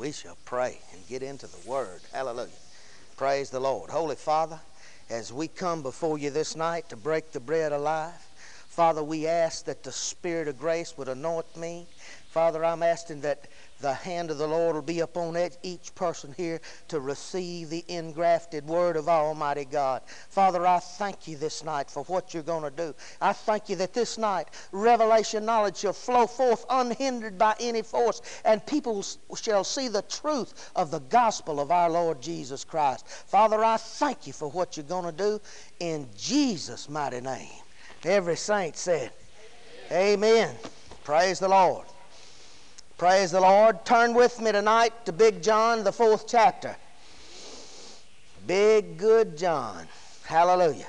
We shall pray and get into the Word. Hallelujah. Praise the Lord. Holy Father, as we come before you this night to break the bread alive, Father, we ask that the Spirit of grace would anoint me. Father, I'm asking that the hand of the Lord will be upon each person here to receive the engrafted word of Almighty God. Father, I thank you this night for what you're going to do. I thank you that this night revelation knowledge shall flow forth unhindered by any force, and people shall see the truth of the gospel of our Lord Jesus Christ. Father, I thank you for what you're going to do in Jesus' mighty name. Every saint said, Amen. Amen. Praise the Lord. Praise the Lord. Turn with me tonight to Big John, the fourth chapter. Big, good John. Hallelujah.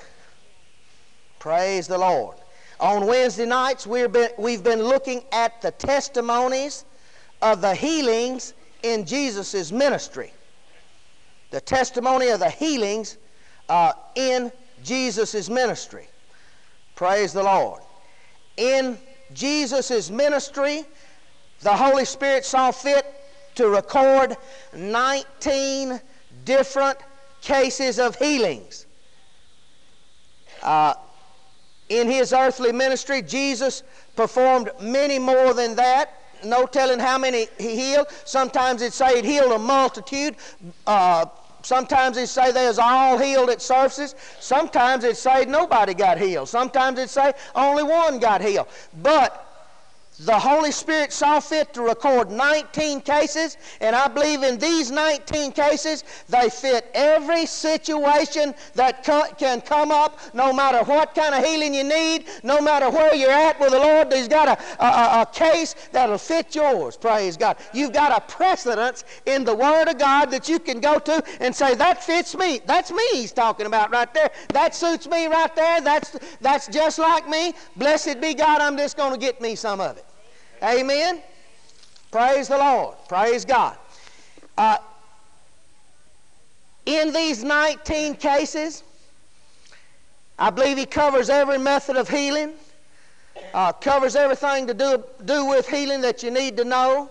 Praise the Lord. On Wednesday nights, we've been, we've been looking at the testimonies of the healings in Jesus' ministry. The testimony of the healings uh, in Jesus' ministry. Praise the Lord. In Jesus' ministry, the Holy Spirit saw fit to record 19 different cases of healings. Uh, in his earthly ministry, Jesus performed many more than that. No telling how many he healed. Sometimes it'd say he healed a multitude. Uh, sometimes it'd say they was all healed at services. Sometimes it'd say nobody got healed. Sometimes it'd say only one got healed. But the Holy Spirit saw fit to record 19 cases, and I believe in these 19 cases, they fit every situation that can come up, no matter what kind of healing you need, no matter where you're at with the Lord. He's got a, a, a case that'll fit yours, praise God. You've got a precedence in the Word of God that you can go to and say, That fits me. That's me he's talking about right there. That suits me right there. That's, that's just like me. Blessed be God, I'm just going to get me some of it. Amen? Praise the Lord. Praise God. Uh, in these 19 cases, I believe he covers every method of healing, uh, covers everything to do, do with healing that you need to know.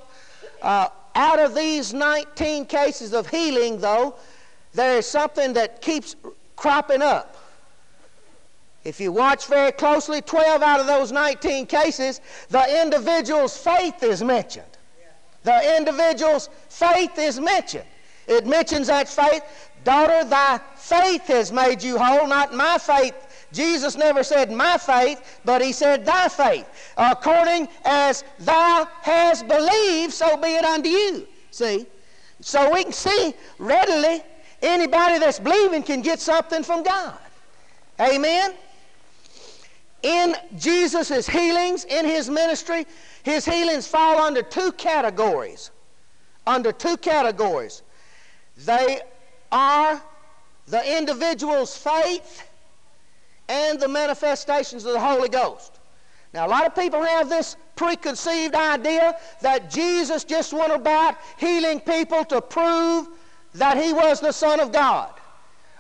Uh, out of these 19 cases of healing, though, there is something that keeps cropping up. If you watch very closely, 12 out of those 19 cases, the individual's faith is mentioned. The individual's faith is mentioned. It mentions that faith. Daughter, thy faith has made you whole, not my faith. Jesus never said my faith, but he said thy faith. According as thou hast believed, so be it unto you. See? So we can see readily anybody that's believing can get something from God. Amen? In Jesus' healings, in his ministry, his healings fall under two categories. Under two categories. They are the individual's faith and the manifestations of the Holy Ghost. Now, a lot of people have this preconceived idea that Jesus just went about healing people to prove that he was the Son of God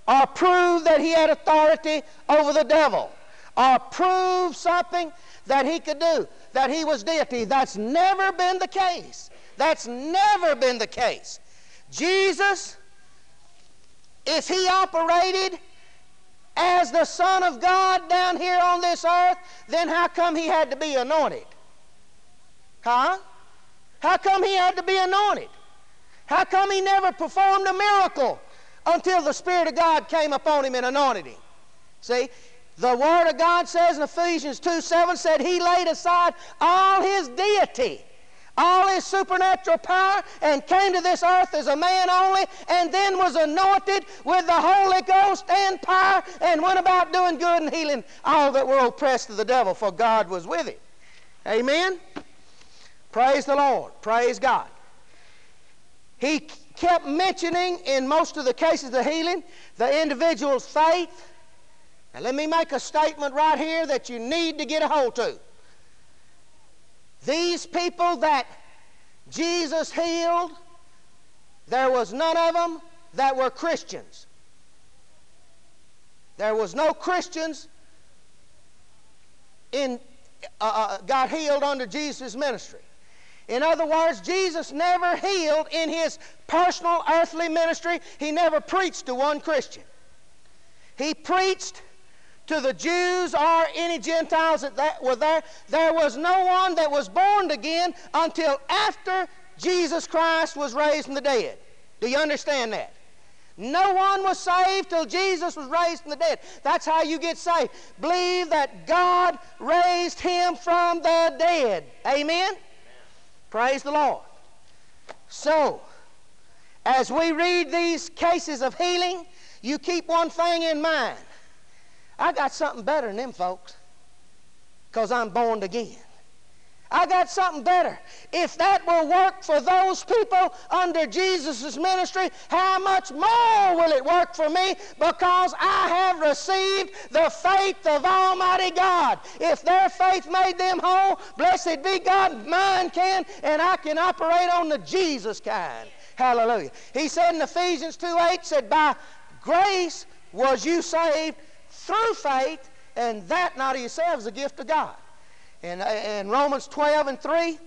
or prove that he had authority over the devil or prove something that he could do, that he was deity. That's never been the case. That's never been the case. Jesus, if he operated as the Son of God down here on this earth, then how come he had to be anointed? Huh? How come he had to be anointed? How come he never performed a miracle until the Spirit of God came upon him and anointed him? See, the Word of God says in Ephesians 2 7 said he laid aside all his deity, all his supernatural power, and came to this earth as a man only, and then was anointed with the Holy Ghost and power, and went about doing good and healing all that were oppressed of the devil, for God was with him. Amen? Praise the Lord. Praise God. He kept mentioning in most of the cases of healing the individual's faith now, let me make a statement right here that you need to get a hold to. These people that Jesus healed, there was none of them that were Christians. There was no Christians in uh, uh got healed under Jesus' ministry. In other words, Jesus never healed in his personal earthly ministry. He never preached to one Christian. He preached to the Jews or any Gentiles that, were there. There was no one that was born again until after Jesus Christ was raised from the dead. Do you understand that? No one was saved till Jesus was raised from the dead. That's how you get saved. Believe that God raised him from the dead. Amen? Amen. Praise the Lord. So, as we read these cases of healing, you keep one thing in mind. I got something better than them folks because I'm born again. I got something better. If that will work for those people under Jesus' ministry, how much more will it work for me? Because I have received the faith of Almighty God. If their faith made them whole, blessed be God, mine can, and I can operate on the Jesus kind. Hallelujah. He said in Ephesians 2 8, said, By grace was you saved through faith, and that not of yourselves, a gift of God. And in Romans 12 and 3,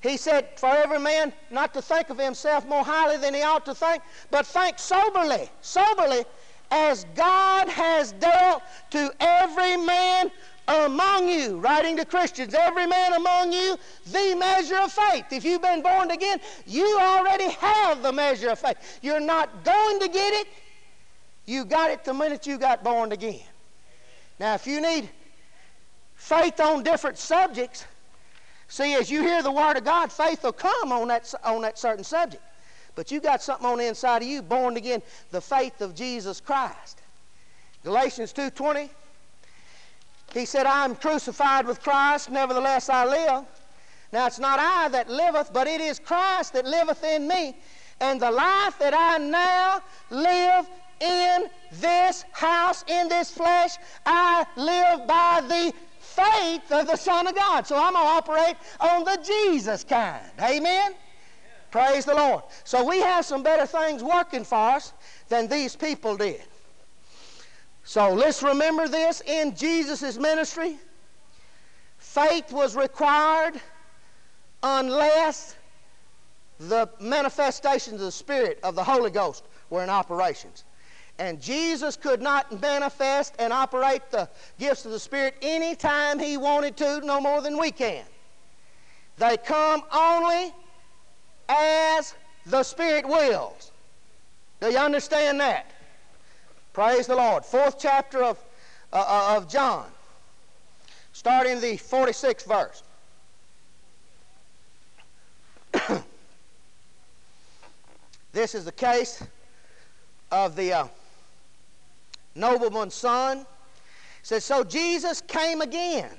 he said, For every man not to think of himself more highly than he ought to think, but think soberly, soberly, as God has dealt to every man among you, writing to Christians, every man among you, the measure of faith. If you've been born again, you already have the measure of faith. You're not going to get it, you got it the minute you got born again. Now, if you need faith on different subjects, see, as you hear the Word of God, faith will come on that, on that certain subject. But you got something on the inside of you, born again, the faith of Jesus Christ. Galatians 2.20, he said, I am crucified with Christ, nevertheless I live. Now it's not I that liveth, but it is Christ that liveth in me. And the life that I now live in this house, in this flesh, I live by the faith of the Son of God. So I'm going to operate on the Jesus kind. Amen? Praise the Lord. So we have some better things working for us than these people did. So let's remember this in Jesus' ministry. Faith was required unless the manifestations of the Spirit of the Holy Ghost were in operations. And Jesus could not manifest and operate the gifts of the Spirit anytime he wanted to, no more than we can. They come only as the Spirit wills. Do you understand that? Praise the Lord. Fourth chapter of, uh, uh of John, starting the 46th verse. this is the case of the uh, nobleman's son. Says, So Jesus came again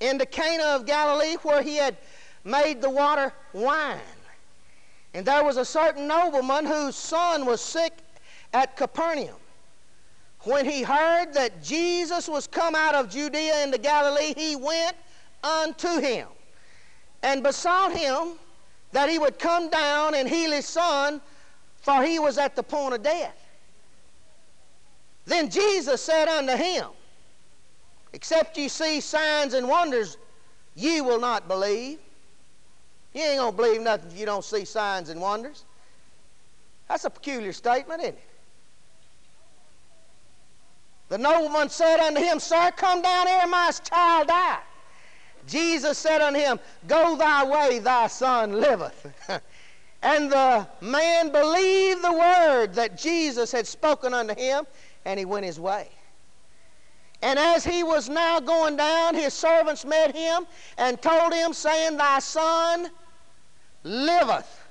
into Cana of Galilee where he had made the water wine. And there was a certain nobleman whose son was sick at Capernaum. When he heard that Jesus was come out of Judea into Galilee, he went unto him and besought him that he would come down and heal his son, for he was at the point of death. Then Jesus said unto him, Except ye see signs and wonders, ye will not believe. You ain't going to believe nothing if you don't see signs and wonders. That's a peculiar statement, isn't it? The nobleman said unto him, Sir, come down here, my child die. Jesus said unto him, Go thy way, thy son liveth. and the man believed the word that Jesus had spoken unto him, and he went his way. And as he was now going down, his servants met him and told him, saying, Thy son liveth.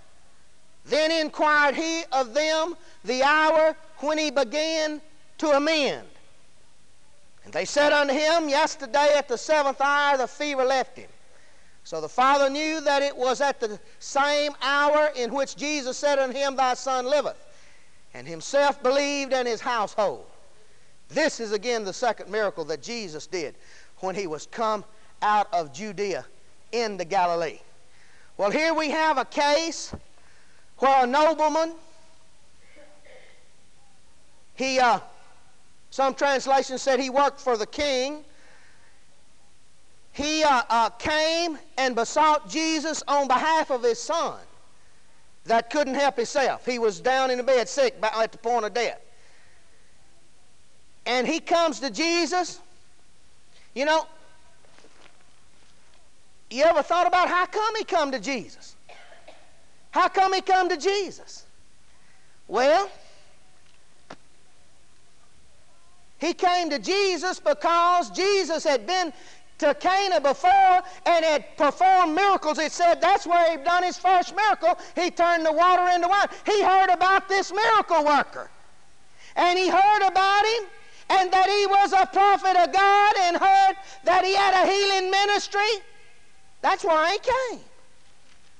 Then inquired he of them the hour when he began to amend. And they said unto him, Yesterday at the seventh hour the fever left him. So the father knew that it was at the same hour in which Jesus said unto him, Thy son liveth and himself believed and his household. This is again the second miracle that Jesus did when he was come out of Judea into Galilee. Well, here we have a case where a nobleman, he, uh, some translations said he worked for the king. he uh, uh, came and besought Jesus on behalf of his son that couldn't help himself. He was down in the bed sick at the point of death. And he comes to Jesus. You know, you ever thought about how come he come to Jesus? How come he come to Jesus? Well, he came to Jesus because Jesus had been to Cana before and had performed miracles. It said that's where he'd done his first miracle. He turned the water into wine. He heard about this miracle worker. And he heard about him and that he was a prophet of God and heard that he had a healing ministry. That's why he came.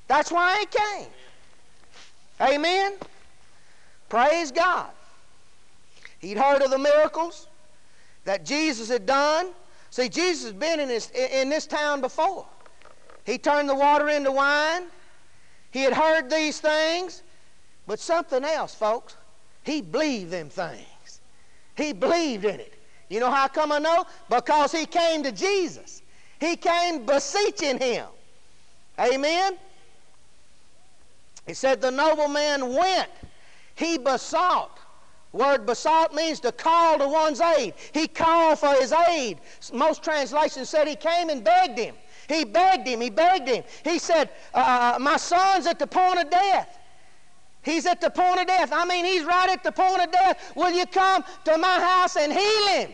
That's why he came. Amen. Praise God. He'd heard of the miracles that Jesus had done. See, Jesus had been in this, in this town before. He turned the water into wine. He had heard these things. But something else, folks. He believed them things. He believed in it. You know how come I know? Because he came to Jesus. He came beseeching him. Amen? He said the nobleman went. He besought. Word besought means to call to one's aid. He called for his aid. Most translations said he came and begged him. He begged him. He begged him. He said, uh, uh, My son's at the point of death. He's at the point of death. I mean, he's right at the point of death. Will you come to my house and heal him?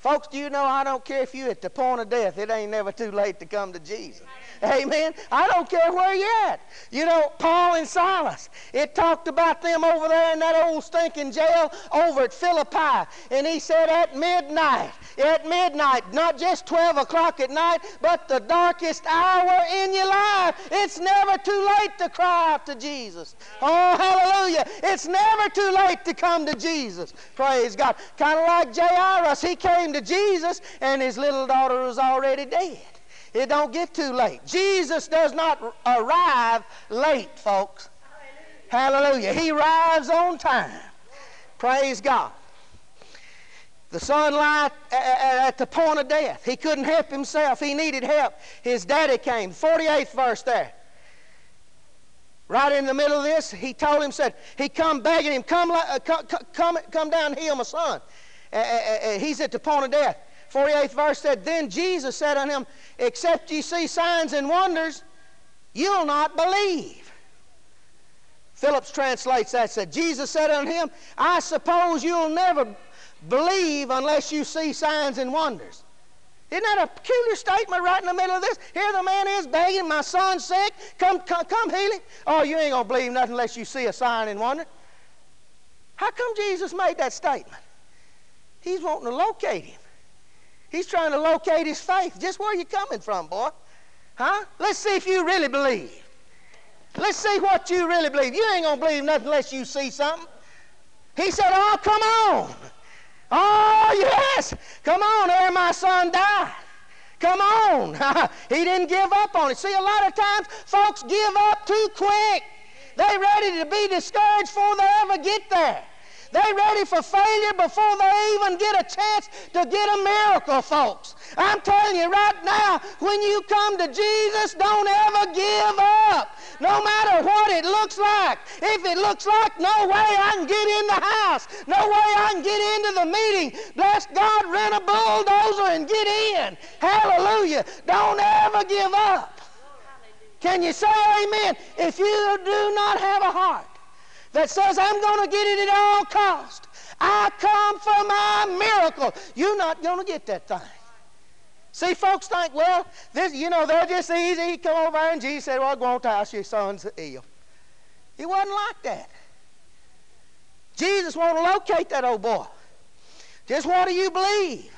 Folks, do you know I don't care if you're at the point of death, it ain't never too late to come to Jesus. Amen. I don't care where you're at. You know, Paul and Silas, it talked about them over there in that old stinking jail over at Philippi. And he said at midnight, at midnight, not just 12 o'clock at night, but the darkest hour in your life. It's never too late to cry out to Jesus. Oh, hallelujah. It's never too late to come to Jesus. Praise God. Kind of like Jairus. He came to Jesus and his little daughter was already dead. It don't get too late. Jesus does not arrive late, folks. Hallelujah. He arrives on time. Praise God. The son at the point of death. He couldn't help himself. He needed help. His daddy came. 48th verse there. Right in the middle of this, he told him, said, he come begging him, come, uh, come, come, down and heal my son. He's at the point of death. 48th verse said, Then Jesus said unto him, Except ye see signs and wonders, you'll not believe. Phillips translates that, said, Jesus said unto him, I suppose you'll never believe unless you see signs and wonders. Isn't that a peculiar statement right in the middle of this? Here the man is begging, my son's sick, come, come, come heal him. Oh, you ain't going to believe nothing unless you see a sign and wonder. How come Jesus made that statement? He's wanting to locate him. He's trying to locate his faith. Just where you coming from, boy? Huh? Let's see if you really believe. Let's see what you really believe. You ain't going to believe nothing unless you see something. He said, Oh, come on. Oh, yes. Come on, ere my son died. Come on. he didn't give up on it. See, a lot of times folks give up too quick. They're ready to be discouraged before they ever get there. They're ready for failure before they even get a chance to get a miracle, folks. I'm telling you right now, when you come to Jesus, don't ever give up. No matter what it looks like. If it looks like no way I can get in the house, no way I can get into the meeting, bless God, rent a bulldozer and get in. Hallelujah. Don't ever give up. Can you say amen? If you do not have a heart that says, I'm going to get it at all cost. I come for my miracle. You're not going to get that thing. See, folks think, well, this, you know, they're just easy. Come over and Jesus said, well, go on to house, your son's ill. He wasn't like that. Jesus want to locate that old boy. Just what do you believe?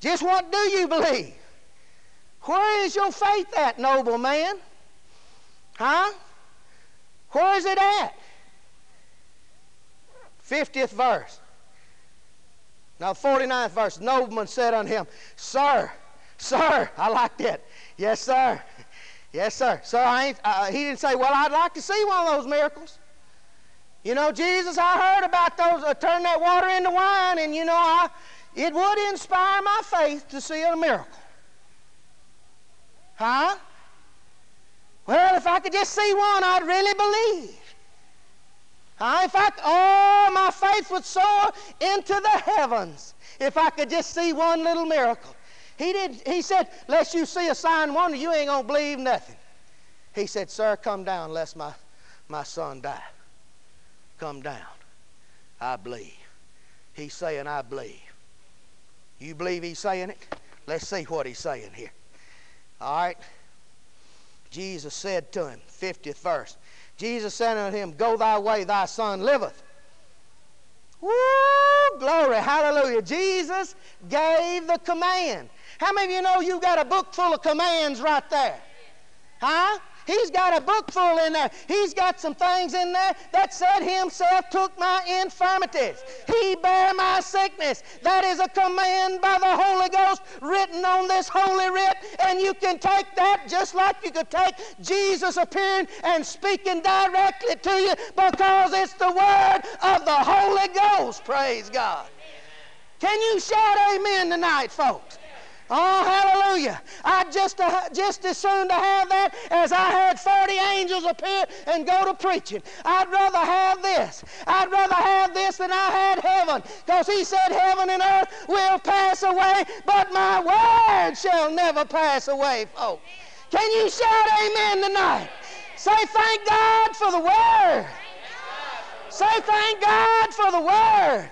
Just what do you believe? Where is your faith at, noble man? Huh? Where is it at? 50th verse. Now, 49th verse. Nobleman said unto him, Sir, sir, I like that. Yes, sir. Yes, sir. Sir, I ain't, uh, he didn't say, Well, I'd like to see one of those miracles. You know, Jesus, I heard about those, uh, turn that water into wine, and you know, I, it would inspire my faith to see a miracle. Huh? Well, if I could just see one, I'd really believe. Huh? If I, oh, my faith would soar into the heavens if I could just see one little miracle. He didn't, He said, "Lest you see a sign wonder, you ain't gonna believe nothing." He said, "Sir, come down, lest my my son die. Come down. I believe." He's saying, "I believe." You believe he's saying it? Let's see what he's saying here. All right. Jesus said to him, 50th verse. Jesus said unto him, Go thy way, thy son liveth. Woo! Glory, hallelujah. Jesus gave the command. How many of you know you've got a book full of commands right there? Huh? He's got a book full in there. He's got some things in there that said himself took my infirmities. He bare my sickness. That is a command by the Holy Ghost written on this holy writ. And you can take that just like you could take Jesus appearing and speaking directly to you because it's the word of the Holy Ghost. Praise God. Can you shout amen tonight, folks? Oh, hallelujah. I'd just, uh, just as soon to have that as I had 40 angels appear and go to preaching. I'd rather have this. I'd rather have this than I had heaven. Because he said, Heaven and earth will pass away, but my word shall never pass away, folks. Can you shout amen tonight? Say thank God for the word. Say thank God for the word.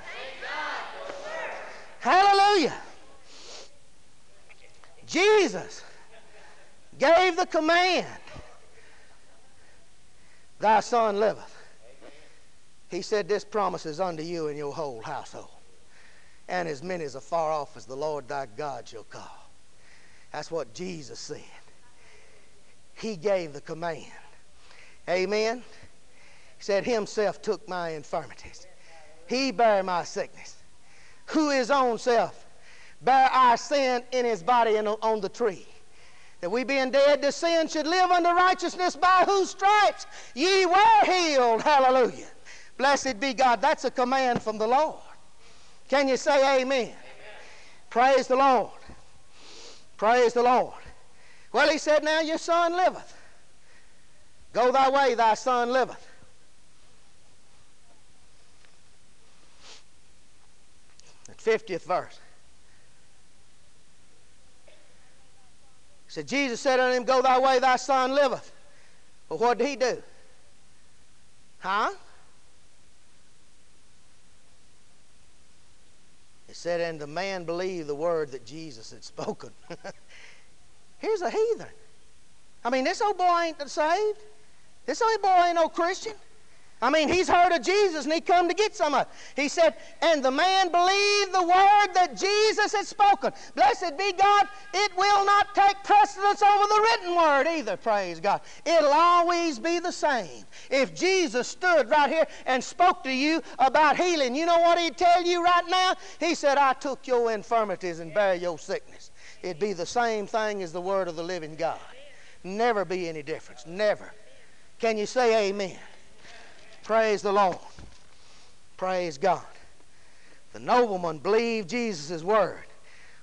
Hallelujah. Jesus gave the command, Thy son liveth. He said, This promise is unto you and your whole household, and as many as are far off as the Lord thy God shall call. That's what Jesus said. He gave the command. Amen. He said, Himself took my infirmities. He bare my sickness. Who his own self bear our sin in his body and on the tree. That we being dead to sin should live unto righteousness by whose stripes ye were healed. Hallelujah. Blessed be God. That's a command from the Lord. Can you say amen? amen? Praise the Lord. Praise the Lord. Well, he said, Now your son liveth. Go thy way, thy son liveth. The 50th verse. Said, Jesus said unto him, Go thy way, thy son liveth. But what did he do? Huh? It said, And the man believed the word that Jesus had spoken. Here's a heathen. I mean, this old boy ain't saved. This old boy ain't no Christian. I mean, he's heard of Jesus and he come to get some of it. He said, and the man believed the word that Jesus had spoken. Blessed be God, it will precedence over the written word either, praise God. It'll always be the same. If Jesus stood right here and spoke to you about healing, you know what he'd tell you right now? He said, I took your infirmities and bear your sickness. It'd be the same thing as the word of the living God. Never be any difference. Never. Can you say amen? Praise the Lord. Praise God. The nobleman believed Jesus' word.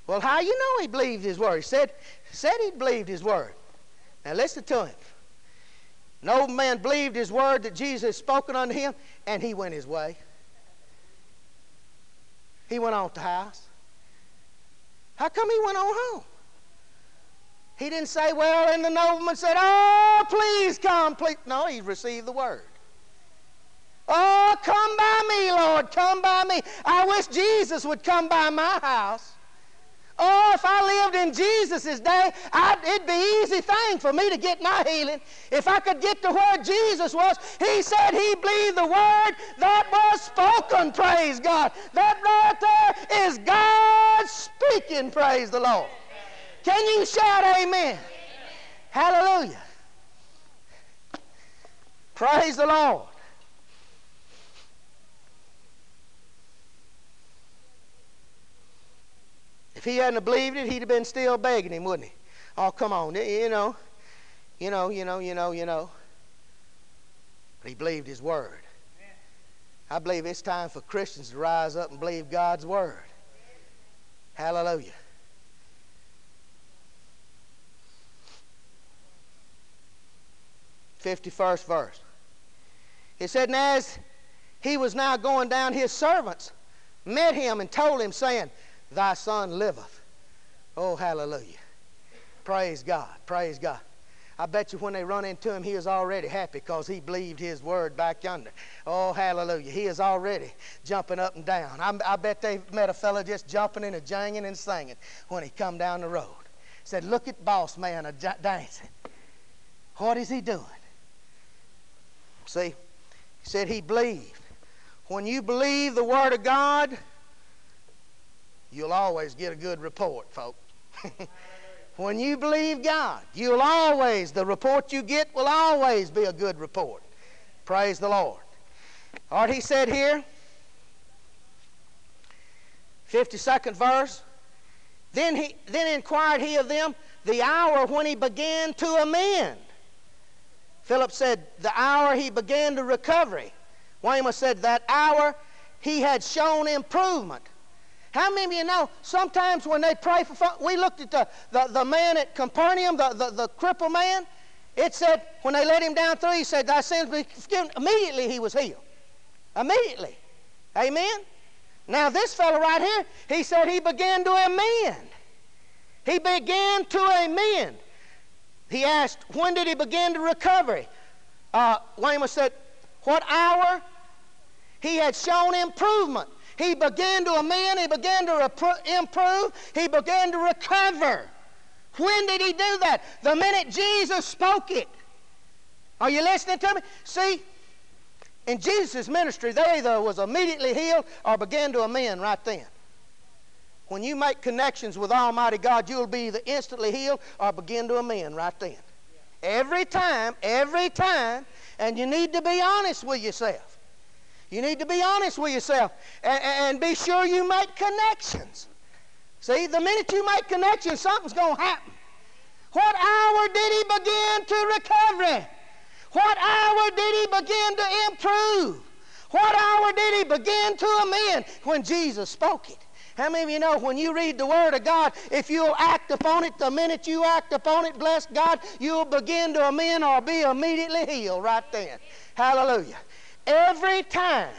Well, how you know he believed his word? He said, said he believed his word. Now listen to him. An old man believed his word that Jesus spoken unto him, and he went his way. He went on to house. How come he went on home? He didn't say, well, and the nobleman said, oh, please come, please. No, he received the word. Oh, come by me, Lord, come by me. I wish Jesus would come by my house. Oh, if I lived in Jesus' day, I'd, it'd be easy thing for me to get my healing. If I could get to where Jesus was, he said he believed the word that was spoken, praise God. That right there is God speaking, praise the Lord. Can you shout amen? amen. Hallelujah. Praise the Lord. If he hadn't believed it, he'd have been still begging him, wouldn't he? Oh, come on, you know, you know, you know, you know, you know. But he believed his word. I believe it's time for Christians to rise up and believe God's word. Hallelujah. Fifty-first verse. It said, And as he was now going down, his servants met him and told him, saying, Thy son liveth. Oh, hallelujah. Praise God. Praise God. I bet you when they run into him, he is already happy because he believed his word back yonder. Oh, hallelujah. He is already jumping up and down. I, I bet they met a fellow just jumping and a janging and singing when he come down the road. Said, look at boss man a dancing. What is he doing? See, he said he believed. When you believe the word of God, you'll always get a good report, folks. When you believe God, you'll always, the report you get will always be a good report. Praise the Lord. All right, he said here, 52nd verse, then, he, then inquired he of them the hour when he began to amend. Philip said, the hour he began to recovery. Weymouth said, that hour he had shown improvement. How many of you know sometimes when they pray for fun, we looked at the, the, the man at Capernaum, the, the, the crippled man. It said when they let him down through, he said, Thy sins be forgiven. Immediately he was healed. Immediately. Amen? Now this fellow right here, he said he began to amend. He began to amend. He asked, when did he begin to recover? Uh, Weymouth said, what hour? He had shown improvement. He began to amend, he began to improve, he began to recover. When did he do that? The minute Jesus spoke it. Are you listening to me? See, in Jesus' ministry, they either was immediately healed or began to amend right then. When you make connections with Almighty God, you'll be either instantly healed or begin to amend right then. Every time, every time, and you need to be honest with yourself. You need to be honest with yourself and, and be sure you make connections. See, the minute you make connections, something's going to happen. What hour did he begin to recover? What hour did he begin to improve? What hour did he begin to amend? When Jesus spoke it. How many of you know when you read the Word of God, if you'll act upon it, the minute you act upon it, bless God, you'll begin to amend or be immediately healed right then. Hallelujah. Every time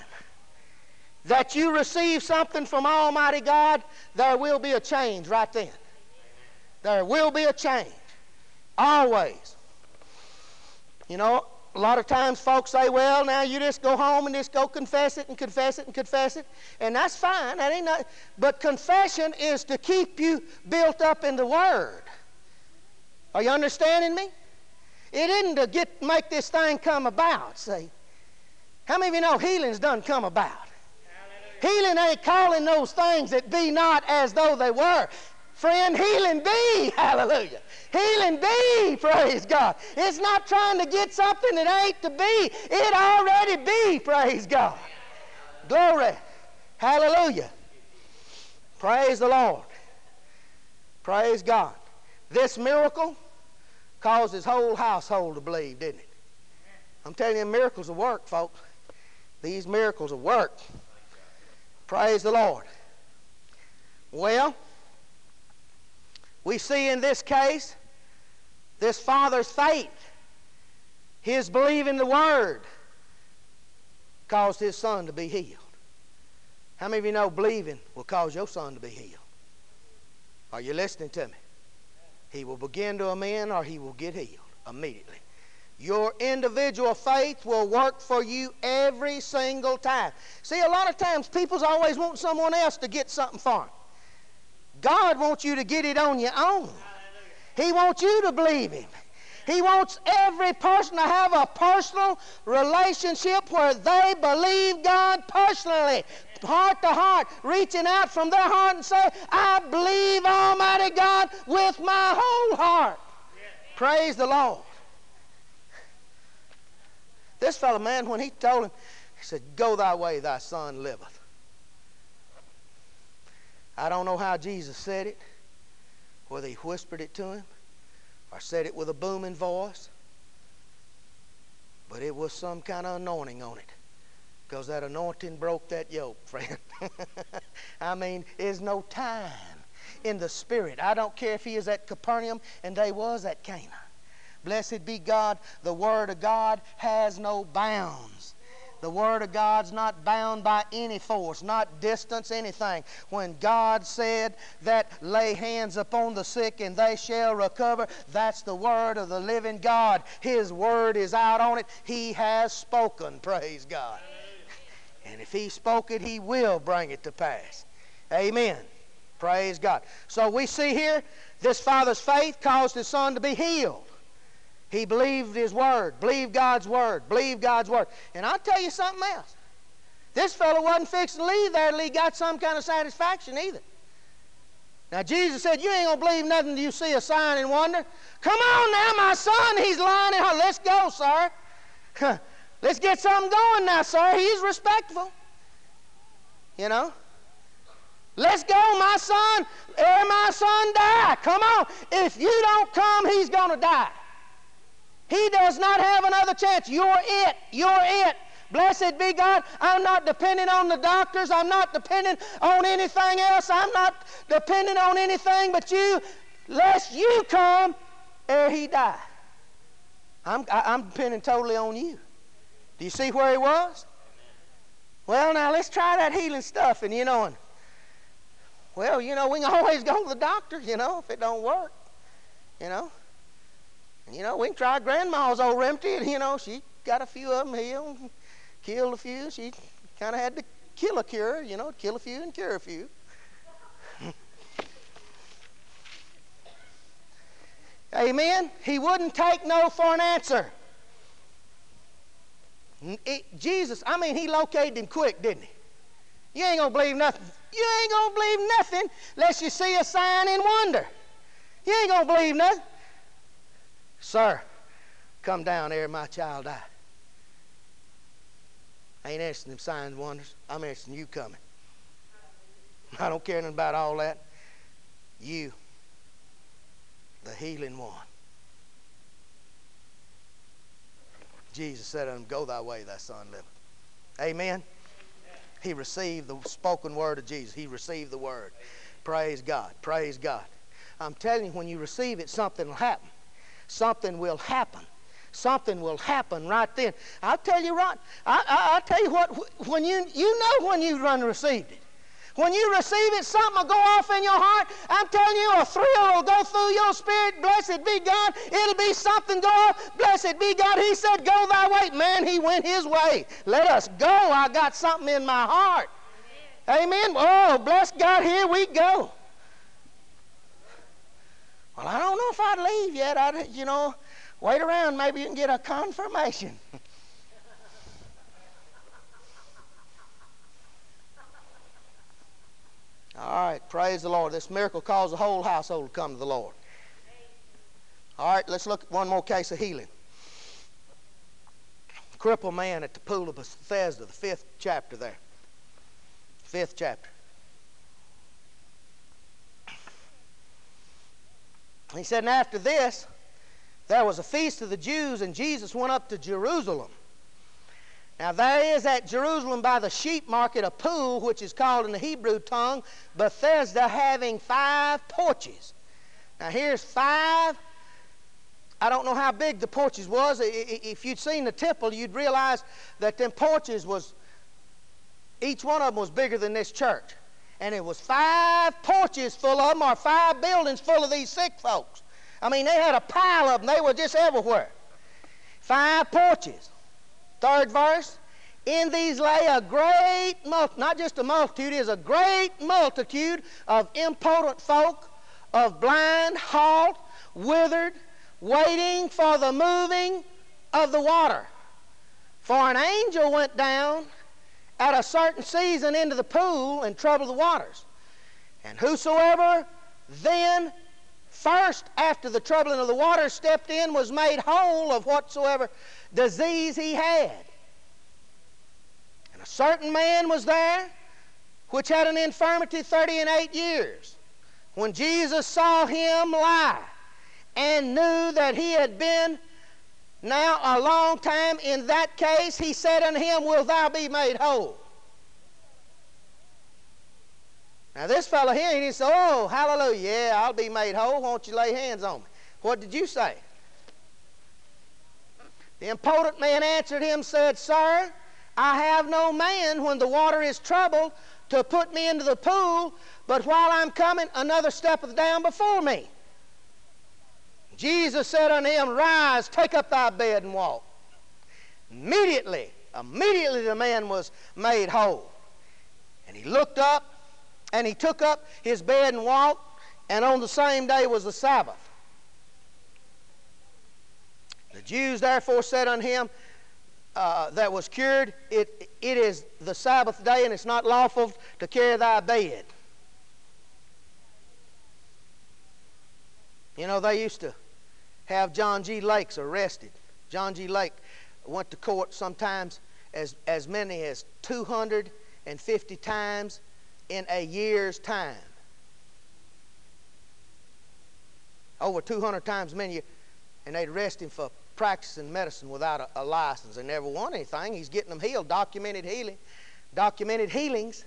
that you receive something from Almighty God, there will be a change right then. There will be a change. Always. You know, a lot of times folks say, well, now you just go home and just go confess it and confess it and confess it. And that's fine. That ain't not, but confession is to keep you built up in the Word. Are you understanding me? It isn't to get make this thing come about, see. How many of you know healing's done come about? Hallelujah. Healing ain't calling those things that be not as though they were. Friend, healing be, hallelujah. Healing be, praise God. It's not trying to get something that ain't to be. It already be, praise God. Glory. Hallelujah. Praise the Lord. Praise God. This miracle caused his whole household to believe, didn't it? I'm telling you, miracles will work, folks. These miracles will work. Praise the Lord. Well, we see in this case this father's faith, his believing the word, caused his son to be healed. How many of you know believing will cause your son to be healed? Are you listening to me? He will begin to amend or he will get healed immediately. Your individual faith will work for you every single time. See, a lot of times people's always want someone else to get something for them. God wants you to get it on your own. He wants you to believe Him. He wants every person to have a personal relationship where they believe God personally, heart to heart, reaching out from their heart and say, I believe Almighty God with my whole heart. Praise the Lord. This fellow, man, when he told him, he said, Go thy way, thy son liveth. I don't know how Jesus said it, whether he whispered it to him or said it with a booming voice, but it was some kind of anointing on it because that anointing broke that yoke, friend. I mean, there's no time in the Spirit. I don't care if he is at Capernaum and they was at Cana. Blessed be God, the Word of God has no bounds. The Word of God's not bound by any force, not distance, anything. When God said that lay hands upon the sick and they shall recover, that's the Word of the living God. His Word is out on it. He has spoken, praise God. And if He spoke it, He will bring it to pass. Amen. Praise God. So we see here this father's faith caused his son to be healed. He believed his word, believed God's word, believed God's word. And I'll tell you something else. This fellow wasn't fixing to leave there till he got some kind of satisfaction either. Now, Jesus said, You ain't going to believe nothing till you see a sign and wonder. Come on now, my son. He's lying. In Let's go, sir. Let's get something going now, sir. He's respectful. You know? Let's go, my son. Ere my son die. Come on. If you don't come, he's going to die. He does not have another chance. You're it. You're it. Blessed be God. I'm not depending on the doctors. I'm not depending on anything else. I'm not depending on anything but you, lest you come ere he die. I'm, I, am depending totally on you. Do you see where he was? Well, now let's try that healing stuff. And you know, and, well, you know, we can always go to the doctor, you know, if it don't work. You know. You know, we can try Grandma's old remedy, and you know, she got a few of them healed, killed a few. She kind of had to kill a cure, you know, kill a few and cure a few. Amen. He wouldn't take no for an answer. It, Jesus, I mean, he located him quick, didn't he? You ain't gonna believe nothing. You ain't gonna believe nothing unless you see a sign and wonder. You ain't gonna believe nothing. Sir, come down there, my child die. I ain't interested in signs and wonders. I'm in you coming. I don't care nothing about all that. You, the healing one. Jesus said unto him, Go thy way, thy son liveth. Amen. He received the spoken word of Jesus. He received the word. Praise God. Praise God. I'm telling you, when you receive it, something will happen something will happen. Something will happen right then. I'll tell you what, I, I, will tell you what, when you, you know when you run received it. When you receive it, something will go off in your heart. I'm telling you, a thrill will go through your spirit. Blessed be God. It'll be something go off. Blessed be God. He said, Go thy way. Man, he went his way. Let us go. I got something in my heart. Amen. Amen. Oh, bless God. Here we go. Well, I don't know if I'd leave yet. I'd, you know, wait around. Maybe you can get a confirmation. All right, praise the Lord. This miracle caused the whole household to come to the Lord. All right, let's look at one more case of healing. Crippled man at the pool of Bethesda, the fifth chapter there. Fifth chapter. He said, and after this, there was a feast of the Jews, and Jesus went up to Jerusalem. Now, there is at Jerusalem by the sheep market a pool, which is called in the Hebrew tongue Bethesda, having five porches. Now, here's five. I don't know how big the porches was. If you'd seen the temple, you'd realize that them porches was, each one of them was bigger than this church and it was five porches full of them or five buildings full of these sick folks. I mean, they had a pile of them. They were just everywhere. Five porches. Third verse. In these lay a great multitude, not just a multitude, is a great multitude of impotent folk, of blind, halt, withered, waiting for the moving of the water. For an angel went down at a certain season into the pool and trouble the waters. And whosoever then first after the troubling of the waters stepped in was made whole of whatsoever disease he had. And a certain man was there which had an infirmity thirty and eight years. When Jesus saw him lie and knew that he had been now, a long time in that case, he said unto him, Will thou be made whole? Now, this fellow here, he didn't say, Oh, hallelujah, yeah, I'll be made whole. Won't you lay hands on me? What did you say? The impotent man answered him, said, Sir, I have no man when the water is troubled to put me into the pool, but while I'm coming, another steppeth down before me. Jesus said unto him, Rise, take up thy bed and walk. Immediately, immediately the man was made whole. And he looked up, and he took up his bed and walked, and on the same day was the Sabbath. The Jews therefore said unto him uh, that was cured, it, it is the Sabbath day, and it's not lawful to carry thy bed. You know, they used to have John G. Lakes arrested. John G. Lake went to court sometimes as, as many as 250 times in a year's time. Over 200 times many, and they'd arrest him for practicing medicine without a, a license. They never won anything. He's getting them healed, documented healing, documented healings.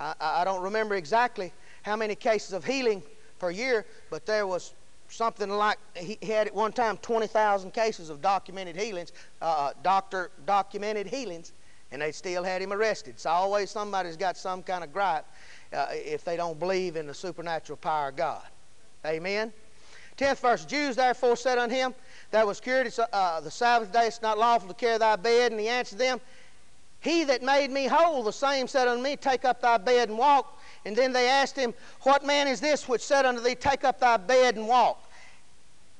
I, I don't remember exactly how many cases of healing per year, but there was something like he had at one time 20,000 cases of documented healings, uh, uh, doctor documented healings, and they still had him arrested. So always somebody's got some kind of gripe uh, if they don't believe in the supernatural power of God. Amen. Tenth verse: Jews therefore said unto him that was cured, it's, uh, the Sabbath day it's not lawful to carry thy bed, and he answered them, He that made me whole, the same said unto me, Take up thy bed and walk. And then they asked him, What man is this which said unto thee, Take up thy bed and walk?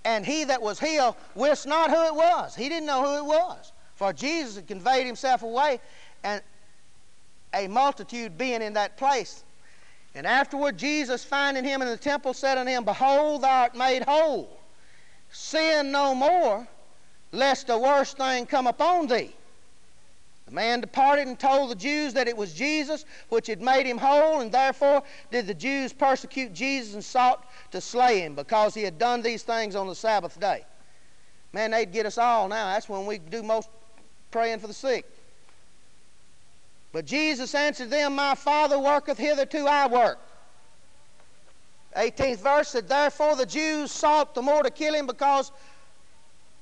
And he that was healed wist not who it was. He didn't know who it was. For Jesus had conveyed himself away, and a multitude being in that place. And afterward, Jesus, finding him in the temple, said unto him, Behold, thou art made whole. Sin no more, lest a worse thing come upon thee. The man departed and told the Jews that it was Jesus which had made him whole, and therefore did the Jews persecute Jesus and sought to slay him because he had done these things on the Sabbath day. Man, they'd get us all now. That's when we do most praying for the sick. But Jesus answered them, My Father worketh hitherto I work. 18th verse said, Therefore the Jews sought the more to kill him because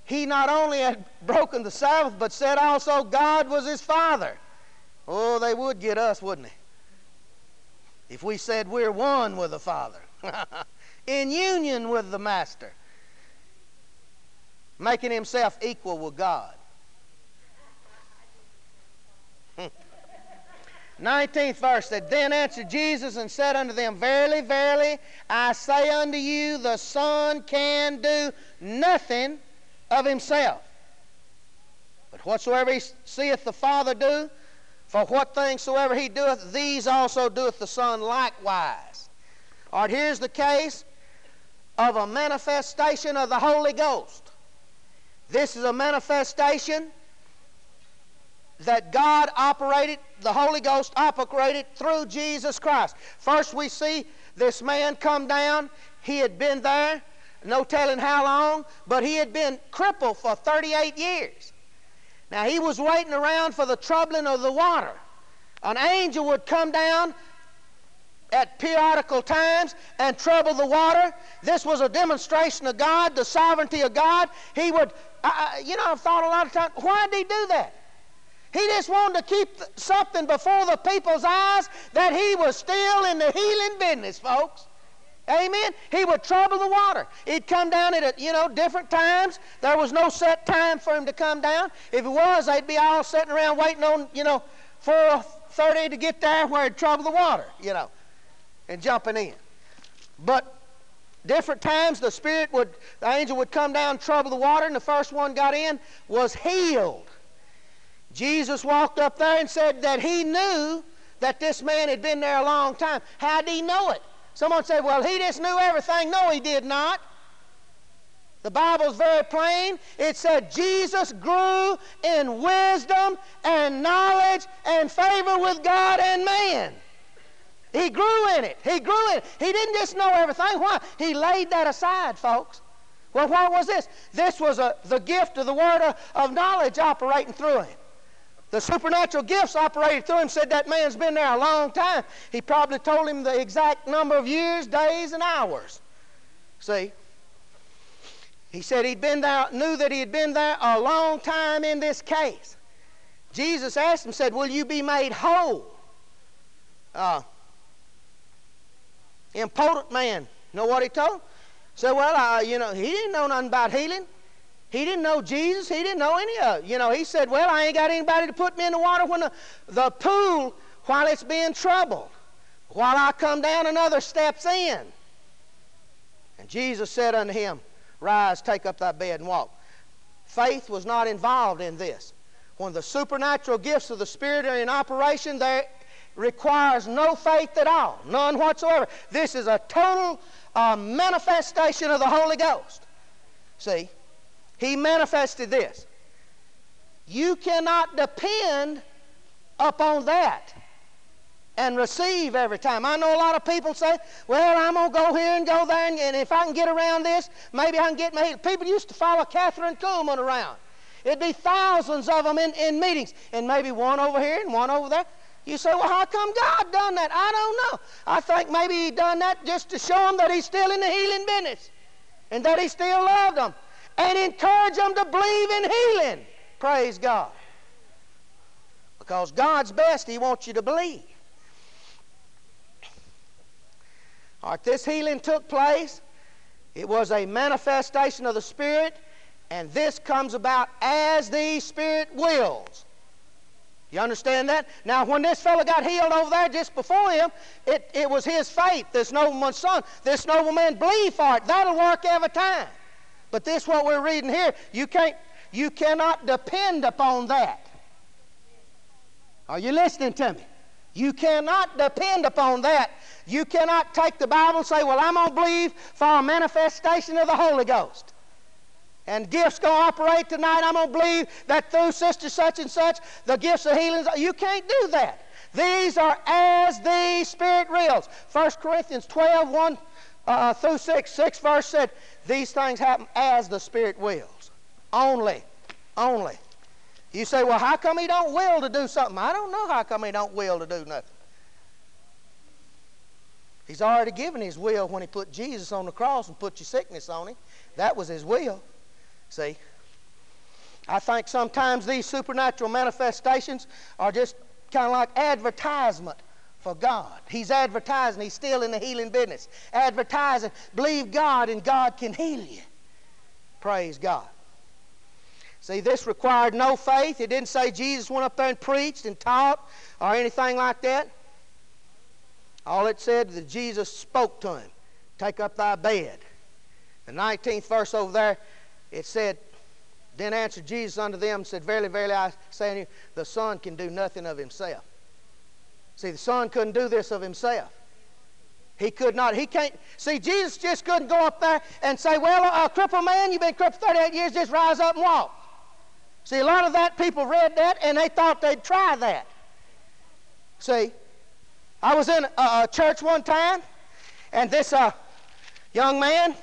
he not only had broken the Sabbath, but said also God was his Father. Oh, they would get us, wouldn't they? If we said we're one with the Father, in union with the Master, making himself equal with God. 19th verse said, Then answered Jesus and said unto them, Verily, verily, I say unto you, the Son can do nothing of himself. But whatsoever he seeth the Father do, for what things soever he doeth, these also doeth the Son likewise. All right, here's the case of a manifestation of the Holy Ghost. This is a manifestation that God operated, the Holy Ghost operated through Jesus Christ. First, we see this man come down. He had been there no telling how long, but he had been crippled for 38 years. Now he was waiting around for the troubling of the water. An angel would come down at periodical times and trouble the water. This was a demonstration of God, the sovereignty of God. He would, you know, I've thought a lot of times, why did he do that? He just wanted to keep something before the people's eyes that he was still in the healing business, folks. Amen. He would trouble the water. He'd come down at you know different times. There was no set time for him to come down. If it was, they'd be all sitting around waiting on you know 4:30 to get there where he'd trouble the water, you know, and jumping in. But different times the spirit would, the angel would come down, trouble the water, and the first one got in was healed. Jesus walked up there and said that he knew that this man had been there a long time. How did he know it? Someone said, well, he just knew everything. No, he did not. The Bible's very plain. It said Jesus grew in wisdom and knowledge and favor with God and man. He grew in it. He grew in it. He didn't just know everything. Why? He laid that aside, folks. Well, what was this? This was a, the gift of the word of, of knowledge operating through him. The supernatural gifts operated through him said that man's been there a long time. He probably told him the exact number of years, days, and hours. See? He said he'd been there, knew that he had been there a long time in this case. Jesus asked him, said, Will you be made whole? Uh, impotent man. Know what he told? Said, Well, uh, you know, he didn't know nothing about healing. He didn't know Jesus. He didn't know any of it. You know, he said, Well, I ain't got anybody to put me in the water when the, the pool while it's being troubled, while I come down another steps in. And Jesus said unto him, Rise, take up thy bed and walk. Faith was not involved in this. When the supernatural gifts of the Spirit are in operation, there requires no faith at all, none whatsoever. This is a total uh, manifestation of the Holy Ghost. See, he manifested this. You cannot depend upon that and receive every time. I know a lot of people say, well, I'm going to go here and go there, and, and, if I can get around this, maybe I can get my People used to follow Kathryn Kuhlman around. It'd be thousands of them in, in meetings, and maybe one over here and one over there. You say, well, how come God done that? I don't know. I think maybe He done that just to show them that He's still in the healing business and that He still loved them and encourage them to believe in healing. Praise God. Because God's best, He wants you to believe. All right, this healing took place. It was a manifestation of the Spirit, and this comes about as the Spirit wills. You understand that? Now, when this fellow got healed over there just before him, it, it was his faith, this nobleman's son. This nobleman believed for it. That'll work every time. But this what we're reading here, you can't you cannot depend upon that. Are you listening to me? You cannot depend upon that. You cannot take the Bible and say, Well, I'm going to believe for a manifestation of the Holy Ghost. And gifts going to operate tonight. I'm going to believe that through sister such and such, the gifts of healings. You can't do that. These are as the Spirit wills. 1 Corinthians 12, 1 uh, through 6, 6 verse said, These things happen as the Spirit wills. Only. Only. You say, well, how come he don't will to do something? I don't know how come he don't will to do nothing. He's already given his will when he put Jesus on the cross and put your sickness on him. That was his will. See? I think sometimes these supernatural manifestations are just kind of like advertisement for God. He's advertising, he's still in the healing business. Advertising, believe God and God can heal you. Praise God. See, this required no faith. It didn't say Jesus went up there and preached and taught or anything like that. All it said that Jesus spoke to him, Take up thy bed. The 19th verse over there, it said, Then answered Jesus unto them and said, Verily, verily, I say unto you, the Son can do nothing of himself. See, the Son couldn't do this of himself. He could not. He can't. See, Jesus just couldn't go up there and say, Well, a crippled man, you've been crippled 38 years, just rise up and walk. See, a lot of that people read that and they thought they'd try that. See, I was in a, a church one time, and this uh, young man,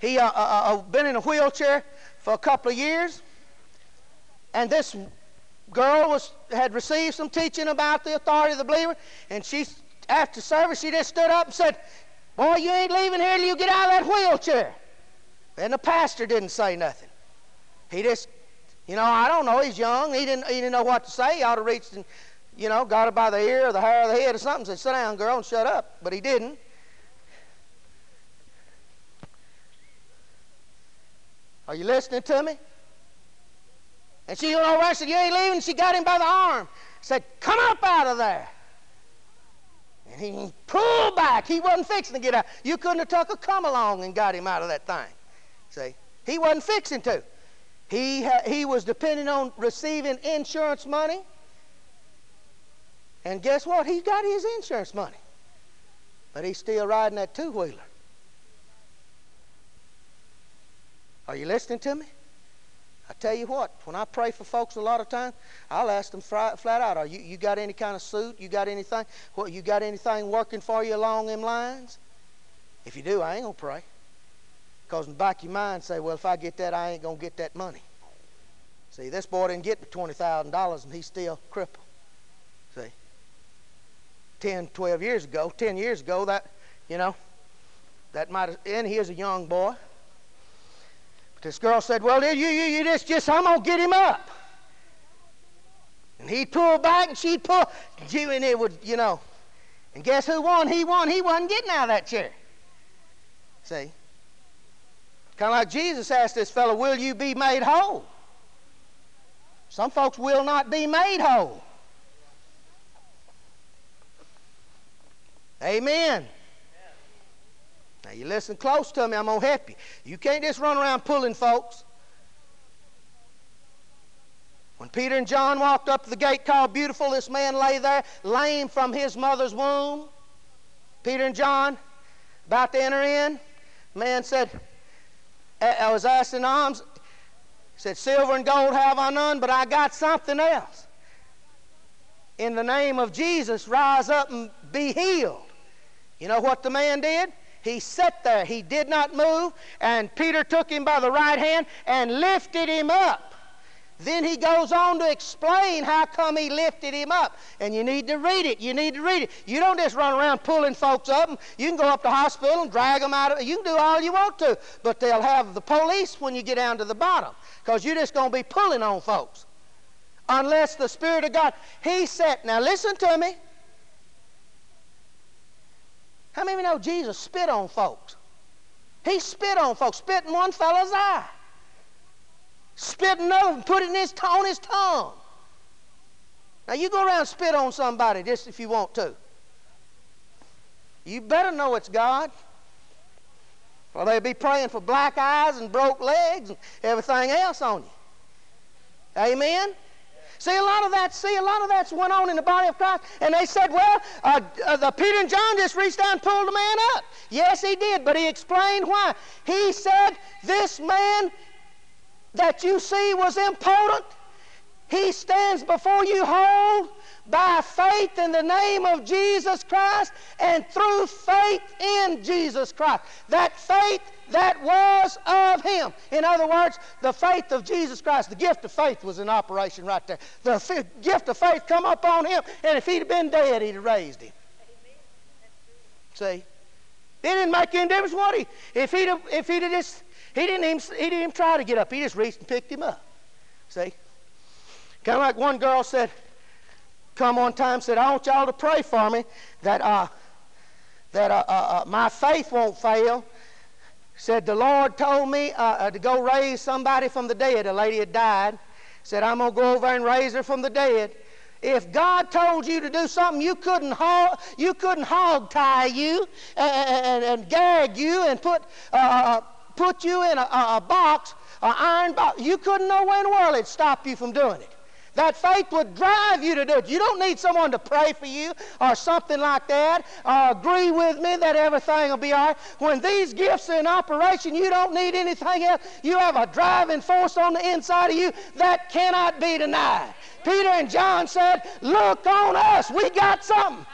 he uh, uh, uh, been in a wheelchair for a couple of years, and this girl was had received some teaching about the authority of the believer, and she after service she just stood up and said, "Boy, you ain't leaving here till you get out of that wheelchair." And the pastor didn't say nothing. He just, you know, I don't know. He's young. He didn't, he didn't know what to say. He ought to reach and you know, got her by the ear or the hair of the head or something, said, Sit down, girl, and shut up. But he didn't. Are you listening to me? And she went over and said, You ain't leaving. She got him by the arm. Said, Come up out of there. And he pulled back. He wasn't fixing to get out. You couldn't have took a come along and got him out of that thing. See? He wasn't fixing to. He, he was depending on receiving insurance money and guess what? He got his insurance money. But he's still riding that two wheeler. Are you listening to me? I tell you what, when I pray for folks a lot of times, I'll ask them flat out, are you, you got any kind of suit? You got anything? What, you got anything working for you along them lines? If you do, I ain't to pray. Because in the back of your mind say, well, if I get that, I ain't going to get that money. See, this boy didn't get the $20,000 and he's still crippled. See, 10, 12 years ago, 10 years ago, that, you know, that might and he was a young boy. But this girl said, Well, you, you, you just, just, I'm going to get him up. And he'd pull back and she'd pull, and it would, you know. And guess who won? He won. He wasn't getting out of that chair. See? Kind of like Jesus asked this fellow, Will you be made whole? Some folks will not be made whole. Amen. Now you listen close to me, I'm going to help you. You can't just run around pulling folks. When Peter and John walked up to the gate called Beautiful, this man lay there, lame from his mother's womb. Peter and John, about to enter in, man said, I was asked in alms, said, Silver and gold have I none, but I got something else. In the name of Jesus, rise up and be healed. You know what the man did? He sat there. He did not move. And Peter took him by the right hand and lifted him up. Then he goes on to explain how come he lifted him up. And you need to read it. You need to read it. You don't just run around pulling folks up. You can go up to hospital and drag them out of. You can do all you want to. But they'll have the police when you get down to the bottom. Because you're just going to be pulling on folks. Unless the Spirit of God. He said, now listen to me. How many know Jesus spit on folks? He spit on folks, spit in one fellow's eye. Spit in another and put it in his, on his tongue. Now you go around spit on somebody just if you want to. You better know it's God. Or they'll be praying for black eyes and broke legs and everything else on you. Amen? See, a lot of that, see, a lot of that's went on in the body of Christ. And they said, well, uh, uh, the Peter and John just reached down and pulled the man up. Yes, he did, but he explained why. He said, this man that you see was impotent. He stands before you whole by faith in the name of Jesus Christ and through faith in Jesus Christ. That faith that was of him. In other words, the faith of Jesus Christ, the gift of faith was in operation right there. The gift of faith come up on him, and if he'd have been dead, he'd have raised him. See? It didn't make any difference what he, if he'd have, if he'd have just, he didn't even, he didn't even try to get up. He just reached and picked him up. See? Kind of like one girl said, come one time said, I want y'all to pray for me that, uh, that uh, uh, uh my faith won't fail said the Lord told me uh, uh, to go raise somebody from the dead. A lady had died. Said I'm gonna go over and raise her from the dead. If God told you to do something, you couldn't hog, you couldn't hog tie you and, and, and gag you and put uh, uh put you in a, a box, an iron box. You couldn't know where in the world it'd stop you from doing it. That faith would drive you to do it. You don't need someone to pray for you or something like that or agree with me that everything will be all right. When these gifts are in operation, you don't need anything else. You have a driving force on the inside of you that cannot be denied. Peter and John said, Look on us. We got something.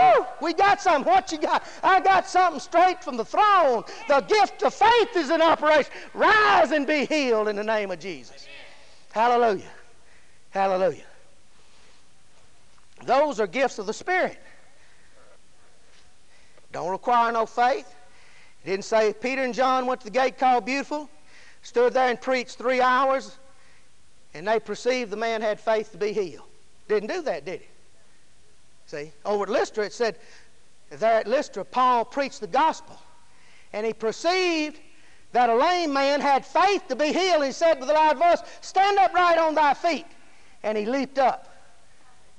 Woo! We got something. What you got? I got something straight from the throne. The gift of faith is in operation. Rise and be healed in the name of Jesus. Hallelujah. Hallelujah. Those are gifts of the Spirit. Don't require no faith. It didn't say Peter and John went to the gate called Beautiful, stood there and preached three hours, and they perceived the man had faith to be healed. Didn't do that, did he? See, over at Lystra it said, there at Lystra, Paul preached the gospel, and he perceived that a lame man had faith to be healed. He said with a loud voice, Stand up right on thy feet and he leaped up.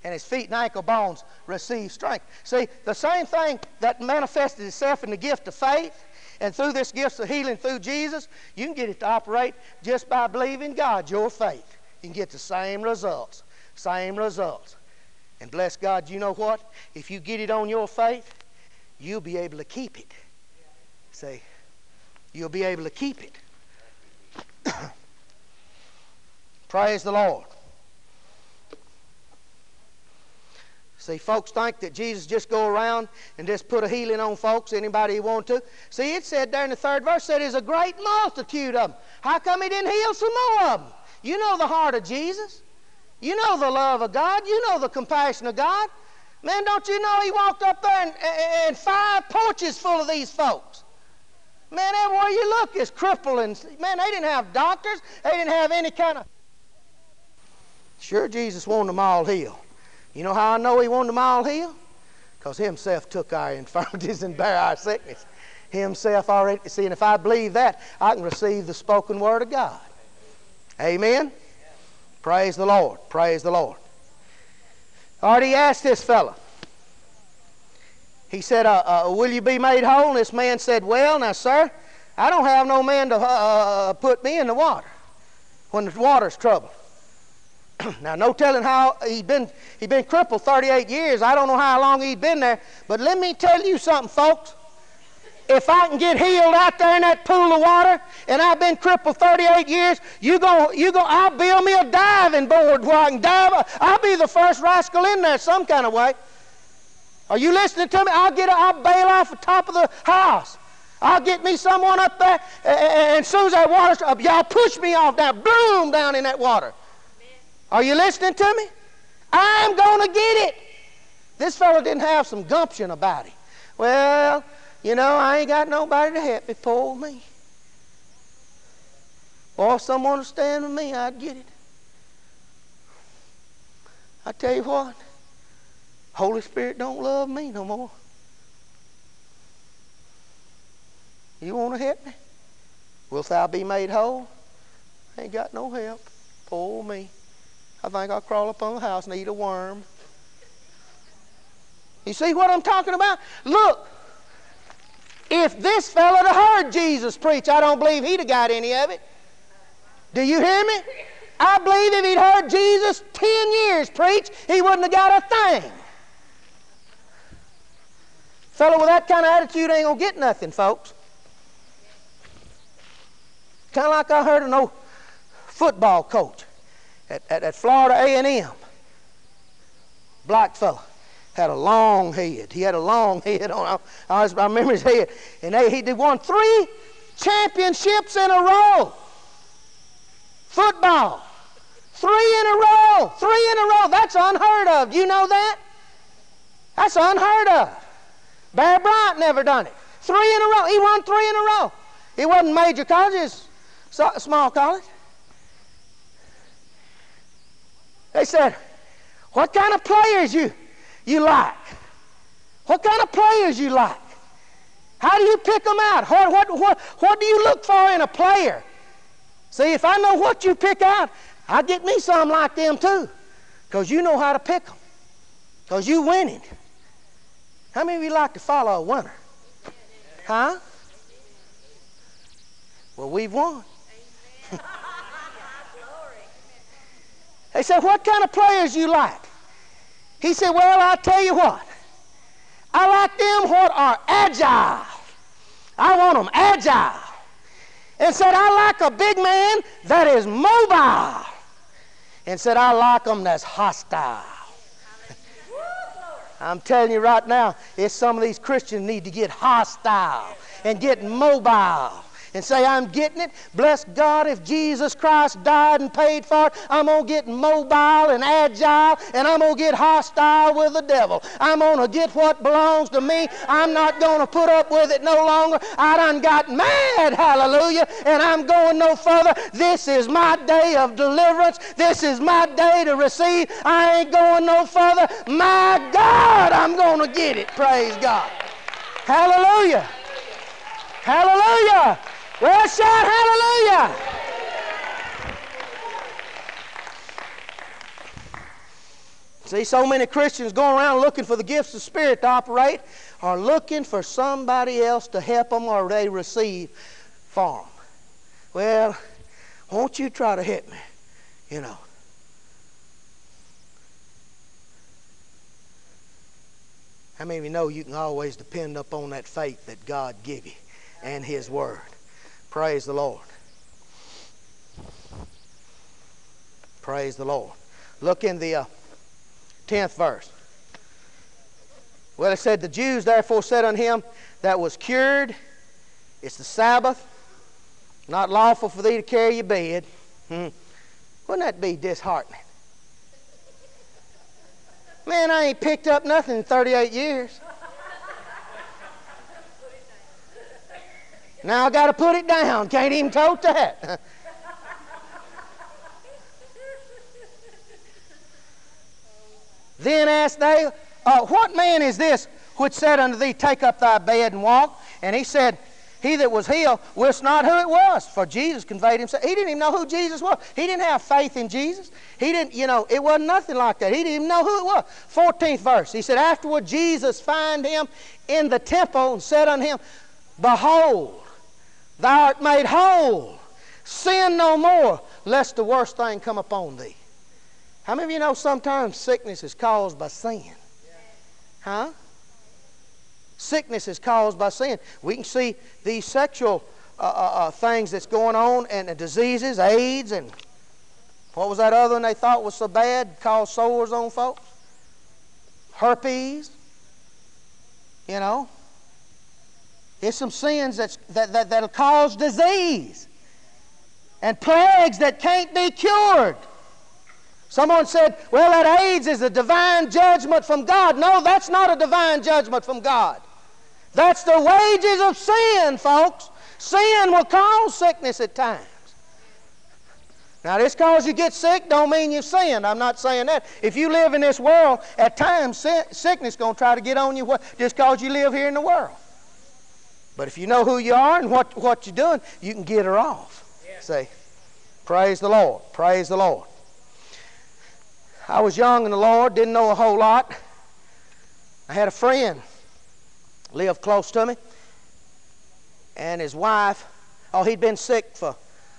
And his feet and ankle bones received strength. See, the same thing that manifested itself in the gift of faith, and through this gift of healing through Jesus, you can get it to operate just by believing God, your faith. You can get the same results. Same results. And bless God, you know what? If you get it on your faith, you'll be able to keep it. See, you'll be able to keep it. Praise the Lord. See, folks think that Jesus just go around and just put a healing on folks, anybody he want to. See, it said there in the third verse, said there's a great multitude of them. How come he didn't heal some more of them? You know the heart of Jesus. You know the love of God. You know the compassion of God. Man, don't you know he walked up there and, and five porches full of these folks? Man, everywhere you look is crippled and man, they didn't have doctors. They didn't have any kind of. Sure, Jesus wanted them all healed. You know how I know he wanted them all healed? Because himself took our infirmities and bare our sickness. Himself already. See, and if I believe that, I can receive the spoken word of God. Amen. Praise the Lord. Praise the Lord. Already asked this fellow. He said, uh, uh, Will you be made whole? And this man said, Well, now, sir, I don't have no man to uh, uh put me in the water when the water's troubled. now, no telling how he'd been, he'd been crippled 38 years. I don't know how long he'd been there. But let me tell you something, folks if I can get healed out there in that pool of water, and I've been crippled 38 years, you go, you go, I'll build me a diving board where I can dive. I'll be the first rascal in there some kind of way. Are you listening to me? I'll get, I'll bail off the top of the house. I'll get me someone up there, and as soon as that water's up, y'all push me off down, boom, down in that water. Are you listening to me? I'm going to get it. This fellow didn't have some gumption about him. Well, you know, I ain't got nobody to help me. Poor me. Or someone to stand with me, I'd get it. I tell you what, Holy Spirit don't love me no more. You want to help me? Wilt thou be made whole? I ain't got no help. Poor me. I think I'll crawl up on the house and eat a worm. You see what I'm talking about? Look, if this fella had heard Jesus preach, I don't believe he'd have got any of it. Do you hear me? I believe if he'd heard Jesus 10 years preach, he wouldn't have got a thing. Fellow with that kind of attitude ain't going to get nothing, folks. Kind of like I heard an old football coach at, at, at Florida A&M. Black fella had a long head. He had a long head on. I, I remember his head. And they, he won three championships in a row. Football. Three in a row. Three in a row. That's unheard of. You know that? That's unheard of. Bear Bryant never done it. Three in a row. He won three in a row. He wasn't major colleges, small college. They said, What kind of players you? you like? What kind of players you like? How do you pick them out? What, what, what, what do you look for in a player? See, if I know what you pick out, I get me some like them too. Because you know how to pick them. Because you winning. How many of you like to follow a winner? Huh? Well, we've won. They said, what kind of players you like? He said, Well, I'll tell you what. I like them what are agile. I want them agile. And said, I like a big man that is mobile. And said, I like them that's hostile. I'm telling you right now, it's some of these Christians need to get hostile and get mobile and say, I'm getting it. Bless God, if Jesus Christ died and paid for it, I'm going to get mobile and agile and I'm going to get hostile with the devil. I'm going to get what belongs to me. I'm not going to put up with it no longer. I done got mad, hallelujah, and I'm going no further. This is my day of deliverance. This is my day to receive. I ain't going no further. My God, I'm going to get it. Praise God. Hallelujah. Hallelujah. Well, shout hallelujah. See, so many Christians going around looking for the gifts of Spirit to operate are looking for somebody else to help them or they receive for them. Well, won't you try to help me? You know. How many of you know you can always depend upon that faith that God give you and His Word? Praise the Lord. Praise the Lord. Look in the uh, 10th verse. Well, it said, The Jews therefore said unto him, That was cured. It's the Sabbath. Not lawful for thee to carry your bed. Hmm. Wouldn't that be disheartening? Man, I ain't picked up nothing in 38 years. Now I got to put it down. Can't even tote that. then asked they, uh, What man is this which said unto thee, Take up thy bed and walk? And he said, he that was healed wist not who it was, for Jesus conveyed himself. He didn't even know who Jesus was. He didn't have faith in Jesus. He didn't, you know, it wasn't nothing like that. He didn't even know who it was. 14th verse. He said, Afterward Jesus find him in the temple and said unto him, Behold, thou art made whole. Sin no more, lest the worst thing come upon thee. How many of you know sometimes sickness is caused by sin? Huh? Sickness is caused by sin. We can see these sexual uh, uh, uh, things that's going on and the diseases, AIDS, and what was that other one they thought was so bad, caused sores on folks? Herpes. You know? There's some sins that's, that, that, that'll cause disease and plagues that can't be cured. Someone said, well, that AIDS is a divine judgment from God. No, that's not a divine judgment from God. That's the wages of sin, folks. Sin will cause sickness at times. Now, just because you get sick don't mean you've sinned. I'm not saying that. If you live in this world, at times sickness is going to try to get on you just because you live here in the world. But if you know who you are and what, what you're doing, you can get her off. Yeah. Say, praise the Lord. Praise the Lord. I was young in the Lord, didn't know a whole lot. I had a friend lived close to me. And his wife, oh, he'd been sick for a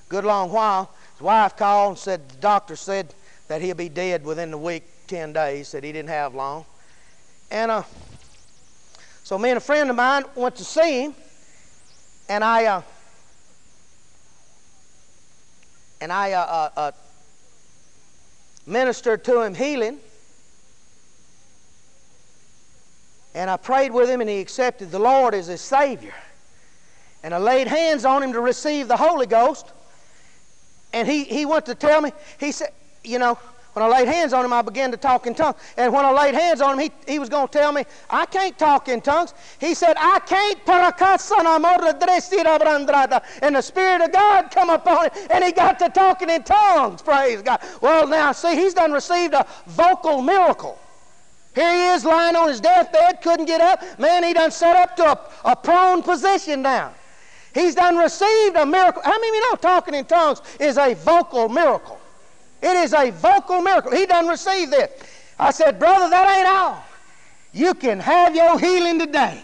good long while. His wife called and said the doctor said that he'll be dead within the week, 10 days, that he didn't have long. And uh, so me and a friend of mine went to see him, and I uh, and I uh, uh, uh ministered to him healing. And I prayed with him, and he accepted the Lord as his Savior. And I laid hands on him to receive the Holy Ghost. And he, he went to tell me, he said, you know, when I laid hands on him, I began to talk in tongues. And when I laid hands on him, he, he was going to tell me, I can't talk in tongues. He said, I can't. And the Spirit of God come upon him, and he got to talking in tongues. Praise God. Well, now, see, he's done received a vocal miracle. Here he is lying on his deathbed, couldn't get up. Man, he done set up to a, a prone position now. He's done received a miracle. How many of you know talking in tongues is a vocal miracle? It is a vocal miracle. He done received this. I said, brother, that ain't all. You can have your healing today.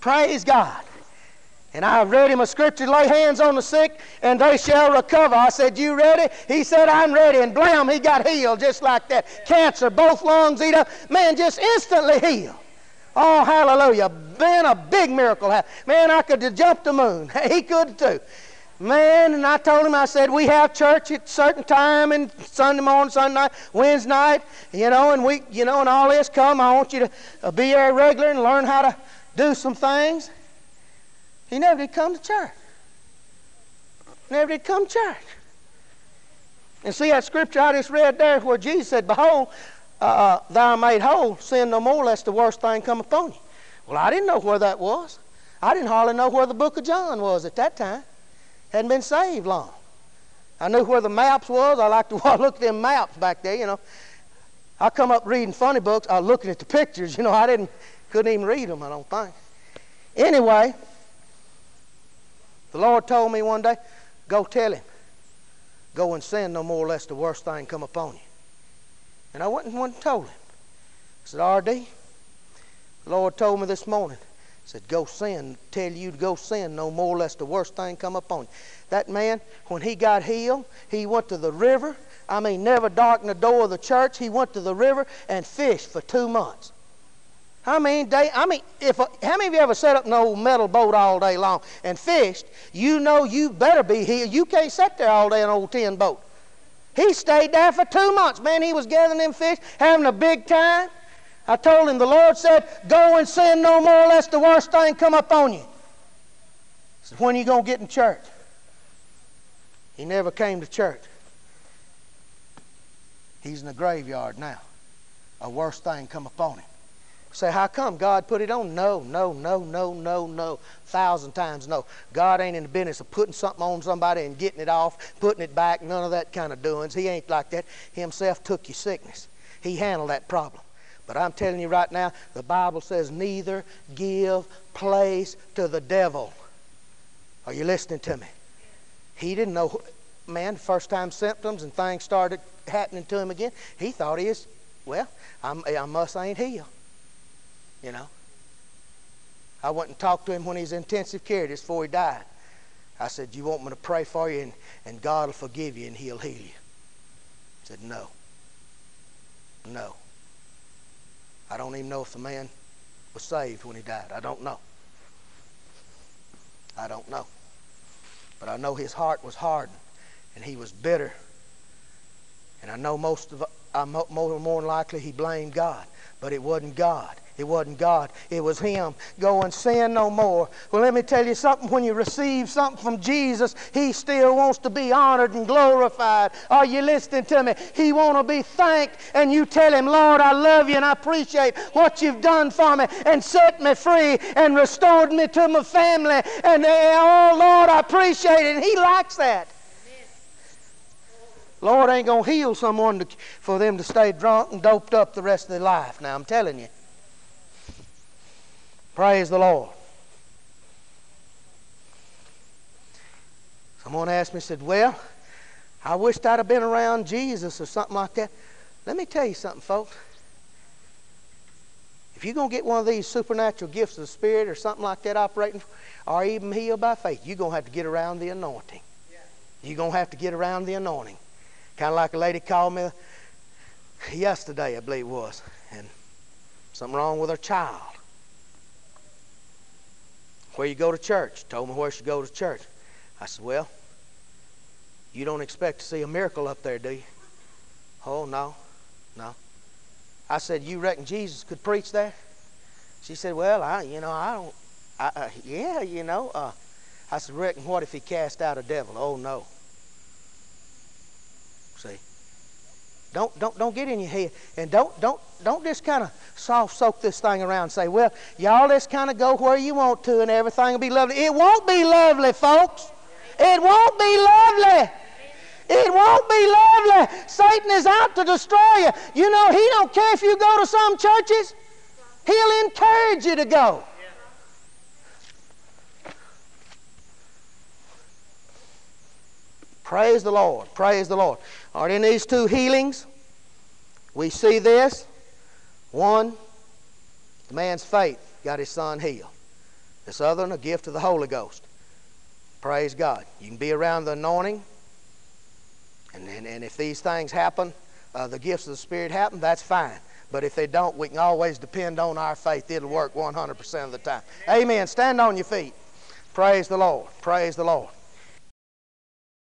Praise God. And I read him a scripture, lay hands on the sick, and they shall recover. I said, You ready? He said, I'm ready. And blam, he got healed just like that. Cancer, both lungs eat up. Man, just instantly healed. Oh, hallelujah. Man, a big miracle happened. Man, I could have jumped the moon. He could too. Man, and I told him, I said, we have church at certain time and Sunday morning, Sunday night, Wednesday night, you know, and we, you know, and all this come. I want you to uh, be there regular and learn how to do some things. He never did come to church. Never did come to church. And see that scripture I just read there where Jesus said, Behold, uh, uh, thou made whole, sin no more, lest the worst thing come upon you. Well, I didn't know where that was. I didn't hardly know where the book of John was at that time. Hadn't been saved long. I knew where the maps was. I liked to look at them maps back there, you know. I come up reading funny books. I was looking at the pictures, you know. I didn't, couldn't even read them, I don't think. Anyway, the Lord told me one day, go tell him. Go and sin no more or lest the worst thing come upon you. And I went and went and told him. I said, R.D., the Lord told me this morning, said, go sin, tell you to go sin no more lest the worst thing come upon you. That man, when he got healed, he went to the river. I mean, never darkened the door of the church. He went to the river and fished for two months. How many day? I mean, if how many of you ever set up an old metal boat all day long and fished? You know you better be here. You can't sit there all day in an old tin boat. He stayed there for two months. Man, he was gathering them fish, having a big time. I told him the Lord said, "Go and sin no more, lest the worst thing come upon you." I said, "When are you gonna get in church?" He never came to church. He's in the graveyard now. A worse thing come upon him. Say, how come God put it on? No, no, no, no, no, no. Thousand times no. God ain't in the business of putting something on somebody and getting it off, putting it back, none of that kind of doings. He ain't like that. Himself took your sickness. He handled that problem. But I'm telling you right now, the Bible says, neither give place to the devil. Are you listening to me? He didn't know, man, first time symptoms and things started happening to him again. He thought he was, well, I'm, I must ain't healed. You know. I went and talked to him when he was in intensive care just before he died. I said, You want me to pray for you and, and God will forgive you and he'll heal you? He said, No. No. I don't even know if the man was saved when he died. I don't know. I don't know. But I know his heart was hardened and he was bitter. And I know most of, uh, more, more than likely he blamed God, but it wasn't God. It wasn't God, it was Him. Go and sin no more. Well, let me tell you something. When you receive something from Jesus, He still wants to be honored and glorified. Are you listening to me? He want to be thanked, and you tell Him, Lord, I love you and I appreciate what you've done for me and set me free and restored me to my family. And eh, oh, Lord, I appreciate it. And He likes that. Lord ain't going to heal someone to, for them to stay drunk and doped up the rest of their life. Now, I'm telling you. Praise the Lord. Someone asked me, said, Well, I wished I'd have been around Jesus or something like that. Let me tell you something, folks. If you're going to get one of these supernatural gifts of the Spirit or something like that operating, or even healed by faith, you're going to have to get around the anointing. You're going to have to get around the anointing. Kind of like a lady called me yesterday, I believe it was, and something wrong with her child. Where you go to church? Told me where she go to church. I said, Well, you don't expect to see a miracle up there, do you? Oh, no, no. I said, You reckon Jesus could preach there? She said, Well, I, you know, I don't, I, uh, yeah, you know. Uh, I said, Reckon what if he cast out a devil? Oh, no. See? Don't, don't, don't get in your head. And don't, don't, don't just kind of soft soak this thing around and say, well, y'all just kind of go where you want to and everything will be lovely. It won't be lovely, folks. It won't be lovely. It won't be lovely. Satan is out to destroy you. You know, he don't care if you go to some churches. He'll encourage you to go. Praise the Lord. Praise the Lord. Are in these two healings? We see this. One, the man's faith got his son healed. This other one, a gift of the Holy Ghost. Praise God. You can be around the anointing, and, and, and if these things happen, uh, the gifts of the Spirit happen, that's fine. But if they don't, we can always depend on our faith. It'll work 100% of the time. Amen. Stand on your feet. Praise the Lord. Praise the Lord.